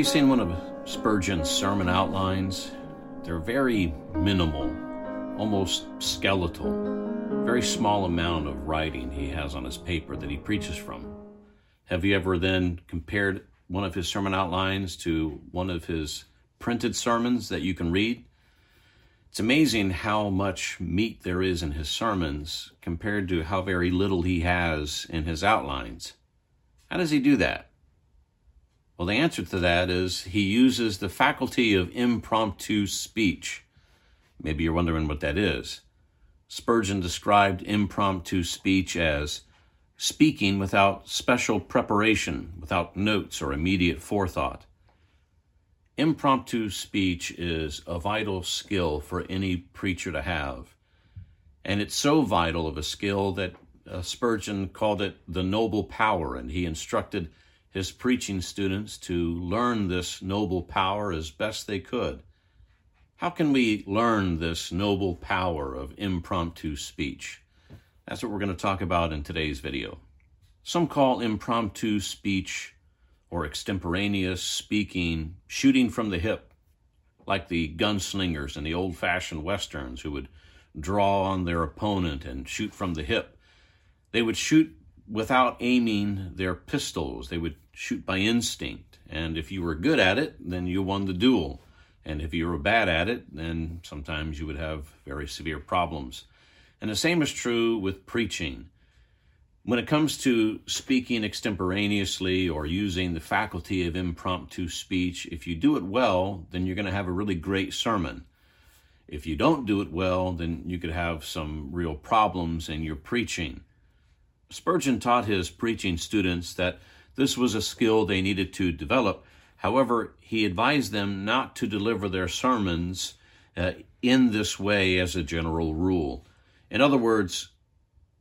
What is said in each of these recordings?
you seen one of Spurgeon's sermon outlines? They're very minimal, almost skeletal. Very small amount of writing he has on his paper that he preaches from. Have you ever then compared one of his sermon outlines to one of his printed sermons that you can read? It's amazing how much meat there is in his sermons compared to how very little he has in his outlines. How does he do that? Well, the answer to that is he uses the faculty of impromptu speech. Maybe you're wondering what that is. Spurgeon described impromptu speech as speaking without special preparation, without notes or immediate forethought. Impromptu speech is a vital skill for any preacher to have. And it's so vital of a skill that uh, Spurgeon called it the noble power, and he instructed his preaching students to learn this noble power as best they could. How can we learn this noble power of impromptu speech? That's what we're going to talk about in today's video. Some call impromptu speech or extemporaneous speaking shooting from the hip, like the gunslingers in the old fashioned westerns who would draw on their opponent and shoot from the hip. They would shoot without aiming their pistols. They would shoot by instinct. And if you were good at it, then you won the duel. And if you were bad at it, then sometimes you would have very severe problems. And the same is true with preaching. When it comes to speaking extemporaneously or using the faculty of impromptu speech, if you do it well, then you're going to have a really great sermon. If you don't do it well, then you could have some real problems in your preaching. Spurgeon taught his preaching students that this was a skill they needed to develop. However, he advised them not to deliver their sermons uh, in this way as a general rule. In other words,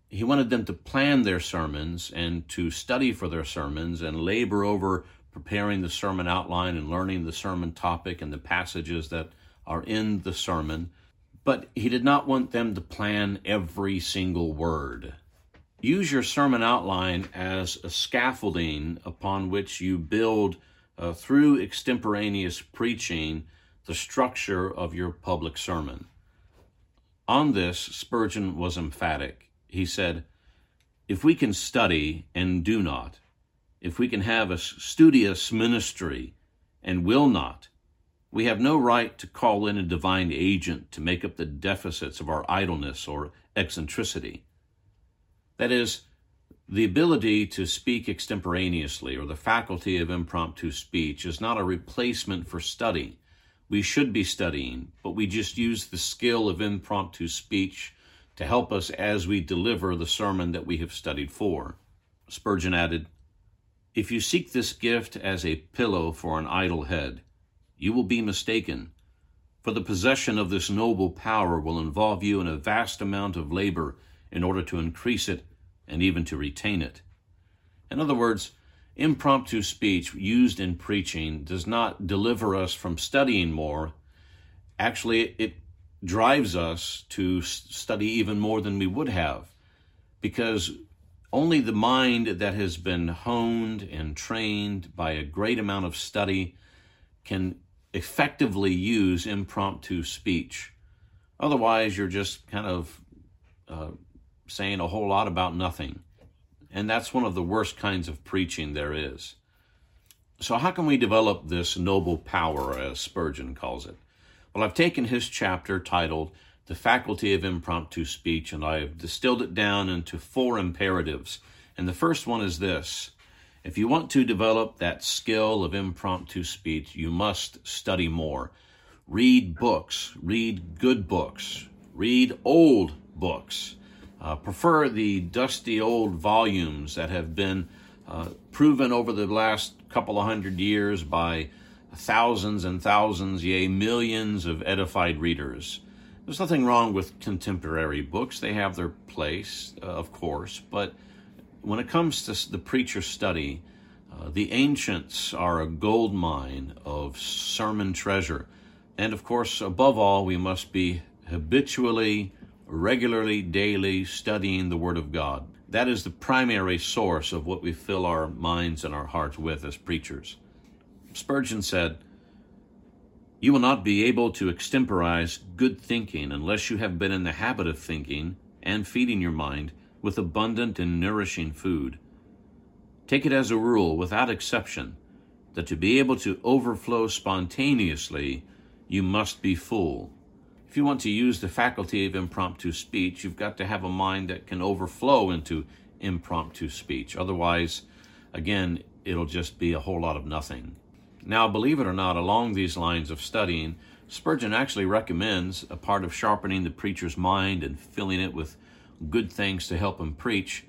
he wanted them to plan their sermons and to study for their sermons and labor over preparing the sermon outline and learning the sermon topic and the passages that are in the sermon. But he did not want them to plan every single word. Use your sermon outline as a scaffolding upon which you build, uh, through extemporaneous preaching, the structure of your public sermon. On this, Spurgeon was emphatic. He said, If we can study and do not, if we can have a studious ministry and will not, we have no right to call in a divine agent to make up the deficits of our idleness or eccentricity. That is, the ability to speak extemporaneously or the faculty of impromptu speech is not a replacement for study. We should be studying, but we just use the skill of impromptu speech to help us as we deliver the sermon that we have studied for. Spurgeon added, If you seek this gift as a pillow for an idle head, you will be mistaken, for the possession of this noble power will involve you in a vast amount of labor in order to increase it and even to retain it. In other words, impromptu speech used in preaching does not deliver us from studying more. Actually, it drives us to study even more than we would have because only the mind that has been honed and trained by a great amount of study can effectively use impromptu speech. Otherwise, you're just kind of uh, saying a whole lot about nothing. And that's one of the worst kinds of preaching there is. So, how can we develop this noble power, as Spurgeon calls it? Well, I've taken his chapter titled The Faculty of Impromptu Speech, and I've distilled it down into four imperatives. And the first one is this if you want to develop that skill of impromptu speech, you must study more. Read books, read good books, read old books. Uh, prefer the dusty old volumes that have been uh, proven over the last couple of hundred years by thousands and thousands, yea, millions of edified readers. There's nothing wrong with contemporary books. They have their place, uh, of course, but when it comes to the preacher study, uh, the ancients are a gold mine of sermon treasure. And of course, above all, we must be habitually regularly, daily studying the Word of God. That is the primary source of what we fill our minds and our hearts with as preachers. Spurgeon said, You will not be able to extemporize good thinking unless you have been in the habit of thinking and feeding your mind with abundant and nourishing food. Take it as a rule, without exception, that to be able to overflow spontaneously, you must be full. If you want to use the faculty of impromptu speech, you've got to have a mind that can overflow into impromptu speech. Otherwise, again, it'll just be a whole lot of nothing. Now, believe it or not, along these lines of studying, Spurgeon actually recommends a part of sharpening the preacher's mind and filling it with good things to help him preach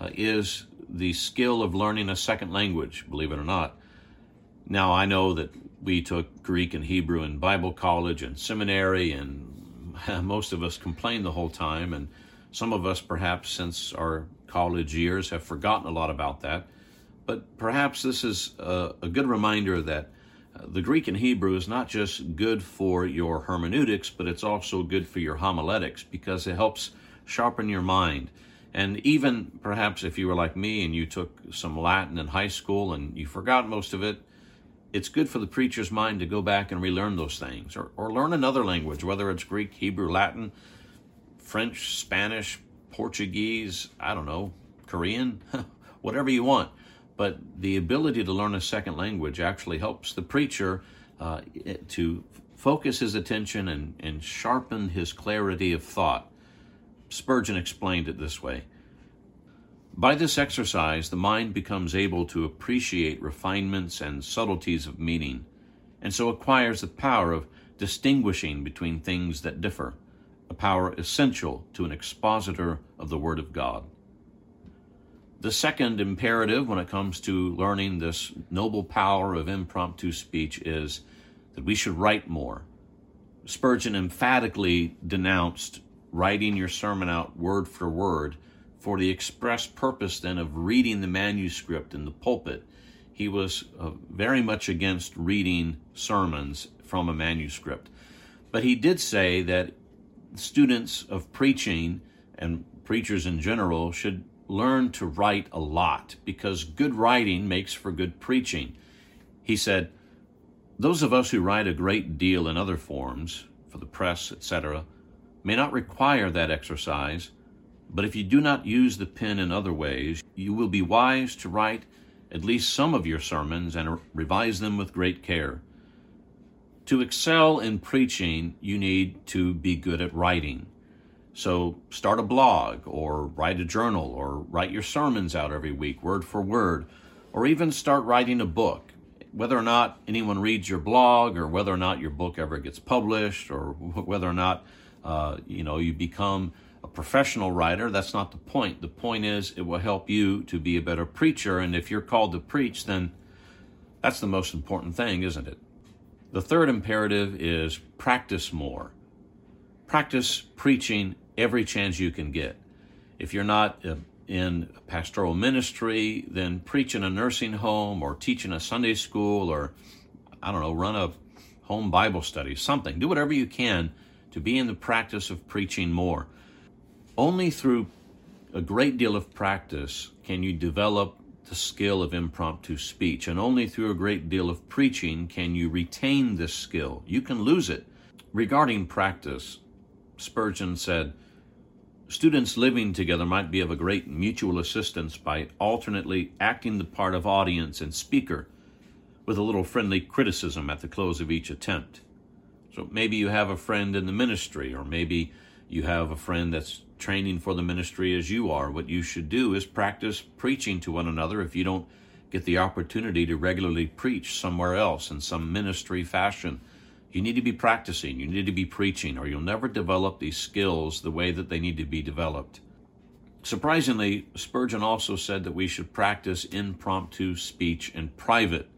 uh, is the skill of learning a second language, believe it or not. Now, I know that we took Greek and Hebrew in Bible college and seminary, and most of us complained the whole time, and some of us, perhaps since our college years, have forgotten a lot about that. But perhaps this is a, a good reminder that uh, the Greek and Hebrew is not just good for your hermeneutics, but it's also good for your homiletics because it helps sharpen your mind. And even perhaps if you were like me and you took some Latin in high school and you forgot most of it, it's good for the preacher's mind to go back and relearn those things or, or learn another language, whether it's Greek, Hebrew, Latin, French, Spanish, Portuguese, I don't know, Korean, whatever you want. But the ability to learn a second language actually helps the preacher uh, to focus his attention and, and sharpen his clarity of thought. Spurgeon explained it this way By this exercise, the mind becomes able to appreciate refinements and subtleties of meaning, and so acquires the power of distinguishing between things that differ, a power essential to an expositor of the Word of God. The second imperative when it comes to learning this noble power of impromptu speech is that we should write more. Spurgeon emphatically denounced writing your sermon out word for word for the express purpose then of reading the manuscript in the pulpit. He was uh, very much against reading sermons from a manuscript. But he did say that students of preaching and preachers in general should learn to write a lot because good writing makes for good preaching. He said, Those of us who write a great deal in other forms, for the press, etc., may not require that exercise, but if you do not use the pen in other ways, you will be wise to write at least some of your sermons and revise them with great care. To excel in preaching, you need to be good at writing. So start a blog or write a journal or write your sermons out every week, word for word, or even start writing a book. Whether or not anyone reads your blog or whether or not your book ever gets published or whether or not uh, you know, you become a professional writer. That's not the point. The point is it will help you to be a better preacher. And if you're called to preach, then that's the most important thing, isn't it? The third imperative is practice more. Practice preaching every chance you can get. If you're not uh, in pastoral ministry, then preach in a nursing home or teach in a Sunday school or, I don't know, run a home Bible study, something. Do whatever you can to be in the practice of preaching more. Only through a great deal of practice can you develop the skill of impromptu speech, and only through a great deal of preaching can you retain this skill. You can lose it. Regarding practice, Spurgeon said, Students living together might be of a great mutual assistance by alternately acting the part of audience and speaker, with a little friendly criticism at the close of each attempt. So maybe you have a friend in the ministry, or maybe you have a friend that's training for the ministry as you are. What you should do is practice preaching to one another if you don't get the opportunity to regularly preach somewhere else in some ministry fashion. You need to be practicing, you need to be preaching, or you'll never develop these skills the way that they need to be developed. Surprisingly, Spurgeon also said that we should practice impromptu speech in private.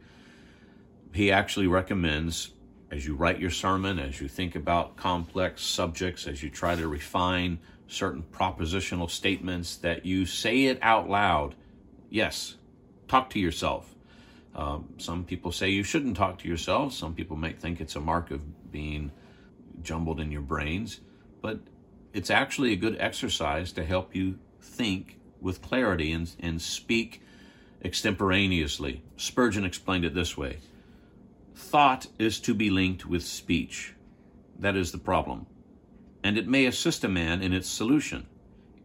He actually recommends as you write your sermon, as you think about complex subjects, as you try to refine certain propositional statements, that you say it out loud. Yes, talk to yourself. Um, some people say you shouldn't talk to yourself. Some people may think it's a mark of being jumbled in your brains, but it's actually a good exercise to help you think with clarity and, and speak extemporaneously. Spurgeon explained it this way Thought is to be linked with speech. That is the problem. And it may assist a man in its solution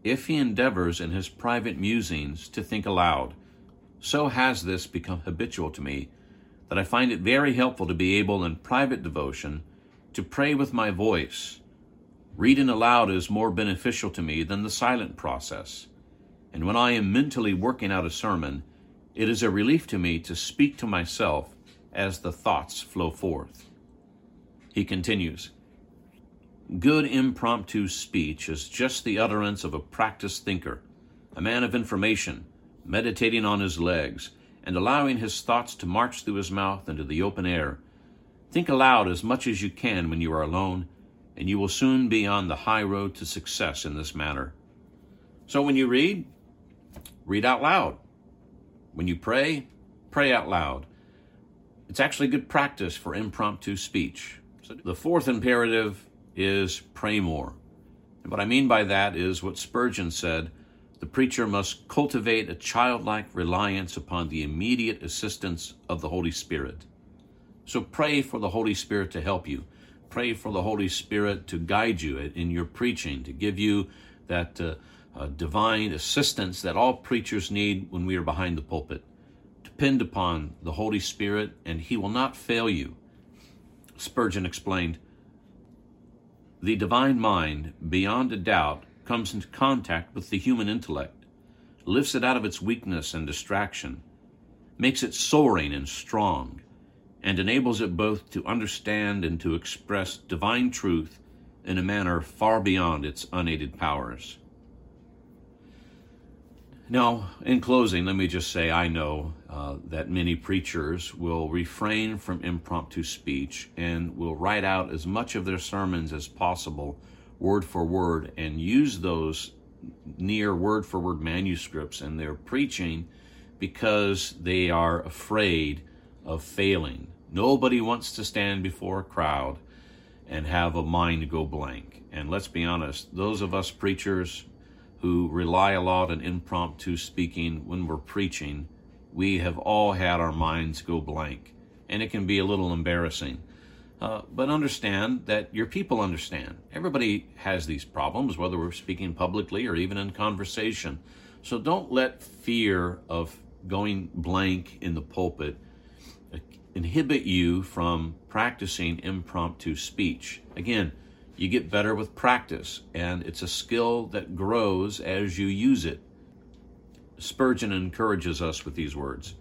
if he endeavors in his private musings to think aloud. So has this become habitual to me that I find it very helpful to be able in private devotion to pray with my voice. Reading aloud is more beneficial to me than the silent process. And when I am mentally working out a sermon, it is a relief to me to speak to myself as the thoughts flow forth. He continues Good impromptu speech is just the utterance of a practiced thinker, a man of information, meditating on his legs, and allowing his thoughts to march through his mouth into the open air. Think aloud as much as you can when you are alone, and you will soon be on the high road to success in this matter. So when you read, read out loud. When you pray, pray out loud. It's actually good practice for impromptu speech. So the fourth imperative is pray more. And what I mean by that is what Spurgeon said the preacher must cultivate a childlike reliance upon the immediate assistance of the Holy Spirit. So pray for the Holy Spirit to help you. Pray for the Holy Spirit to guide you in your preaching, to give you that uh, uh, divine assistance that all preachers need when we are behind the pulpit. Depend upon the Holy Spirit, and He will not fail you. Spurgeon explained The divine mind, beyond a doubt, comes into contact with the human intellect, lifts it out of its weakness and distraction, makes it soaring and strong, and enables it both to understand and to express divine truth in a manner far beyond its unaided powers. Now, in closing, let me just say I know uh, that many preachers will refrain from impromptu speech and will write out as much of their sermons as possible word for word and use those near word for word manuscripts in their preaching because they are afraid of failing. Nobody wants to stand before a crowd and have a mind go blank. And let's be honest, those of us preachers who rely a lot on impromptu speaking when we're preaching, we have all had our minds go blank. And it can be a little embarrassing. Uh, but understand that your people understand. Everybody has these problems, whether we're speaking publicly or even in conversation. So don't let fear of going blank in the pulpit inhibit you from practicing impromptu speech. Again, you get better with practice, and it's a skill that grows as you use it. Spurgeon encourages us with these words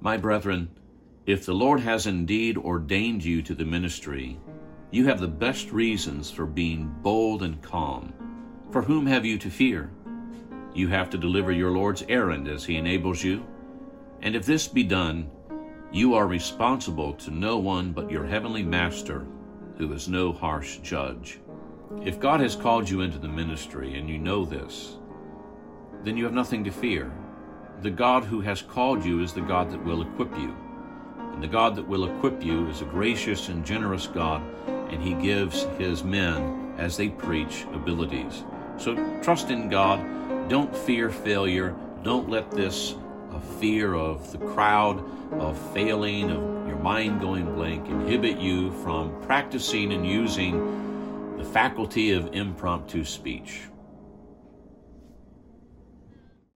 My brethren, if the Lord has indeed ordained you to the ministry, you have the best reasons for being bold and calm. For whom have you to fear? You have to deliver your Lord's errand as he enables you. And if this be done, you are responsible to no one but your heavenly Master, who is no harsh judge. If God has called you into the ministry and you know this, then you have nothing to fear. The God who has called you is the God that will equip you. And the God that will equip you is a gracious and generous God, and He gives His men, as they preach, abilities. So trust in God. Don't fear failure. Don't let this fear of the crowd, of failing, of mind going blank, inhibit you from practicing and using the faculty of impromptu speech.